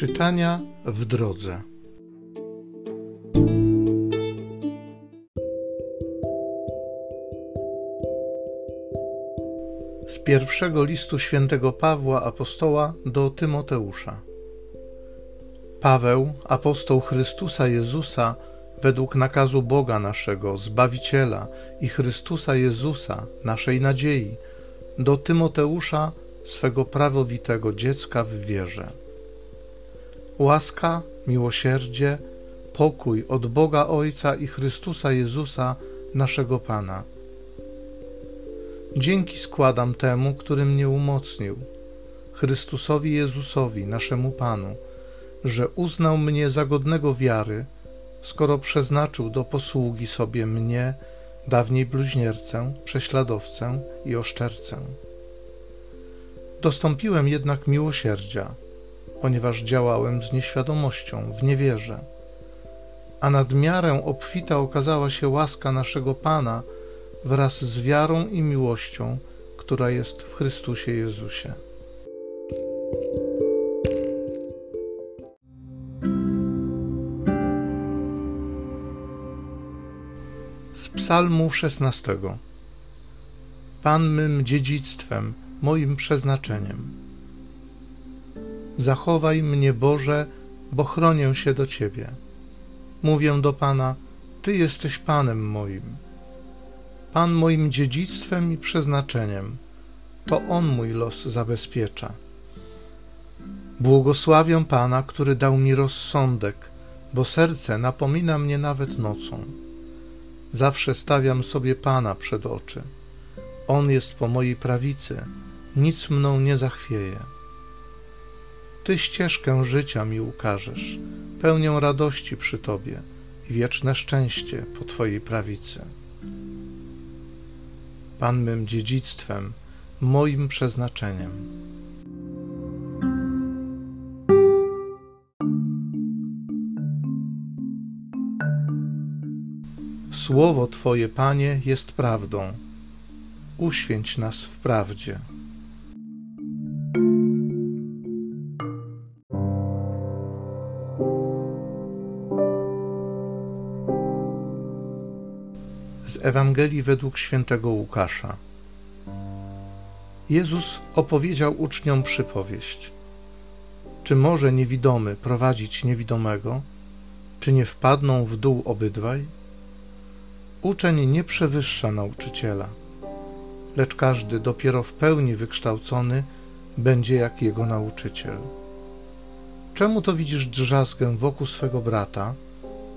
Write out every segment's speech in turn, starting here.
Czytania w drodze. Z pierwszego listu świętego Pawła apostoła do Tymoteusza. Paweł, apostoł Chrystusa Jezusa, według nakazu Boga naszego, Zbawiciela i Chrystusa Jezusa, naszej nadziei, do Tymoteusza, swego prawowitego dziecka w wierze Łaska, miłosierdzie, pokój od Boga Ojca i Chrystusa Jezusa, naszego Pana. Dzięki składam temu, który mnie umocnił, Chrystusowi Jezusowi, naszemu Panu, że uznał mnie za godnego wiary, skoro przeznaczył do posługi sobie mnie, dawniej bluźniercę, prześladowcę i oszczercę. Dostąpiłem jednak miłosierdzia, ponieważ działałem z nieświadomością, w niewierze. A nad miarę obfita okazała się łaska naszego Pana wraz z wiarą i miłością, która jest w Chrystusie Jezusie. Z Psalmu 16. Pan mym dziedzictwem, moim przeznaczeniem. Zachowaj mnie, Boże, bo chronię się do Ciebie. Mówię do Pana, Ty jesteś Panem moim. Pan moim dziedzictwem i przeznaczeniem. To On mój los zabezpiecza. Błogosławię Pana, który dał mi rozsądek, bo serce napomina mnie nawet nocą. Zawsze stawiam sobie Pana przed oczy. On jest po mojej prawicy, nic mną nie zachwieje. Ty ścieżkę życia mi ukażesz, pełnią radości przy Tobie i wieczne szczęście po Twojej prawicy. Pan mym dziedzictwem, moim przeznaczeniem. Słowo Twoje, Panie, jest prawdą. Uświęć nas w prawdzie. Z Ewangelii według świętego Łukasza. Jezus opowiedział uczniom przypowieść. Czy może niewidomy prowadzić niewidomego? Czy nie wpadną w dół obydwaj? Uczeń nie przewyższa nauczyciela, lecz każdy dopiero w pełni wykształcony będzie jak jego nauczyciel. Czemu to widzisz drzazgę wokół swego brata,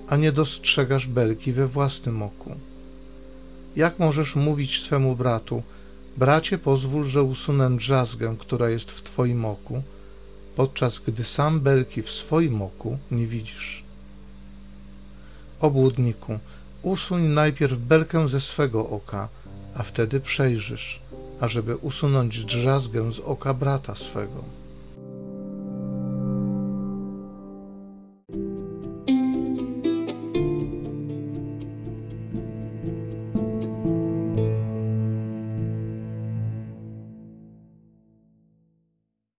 a nie dostrzegasz belki we własnym oku? Jak możesz mówić swemu bratu, bracie, pozwól, że usunę drzazgę, która jest w twoim oku, podczas gdy sam belki w swoim oku nie widzisz? Obłudniku, usuń najpierw belkę ze swego oka, a wtedy przejrzysz, ażeby usunąć drzazgę z oka brata swego.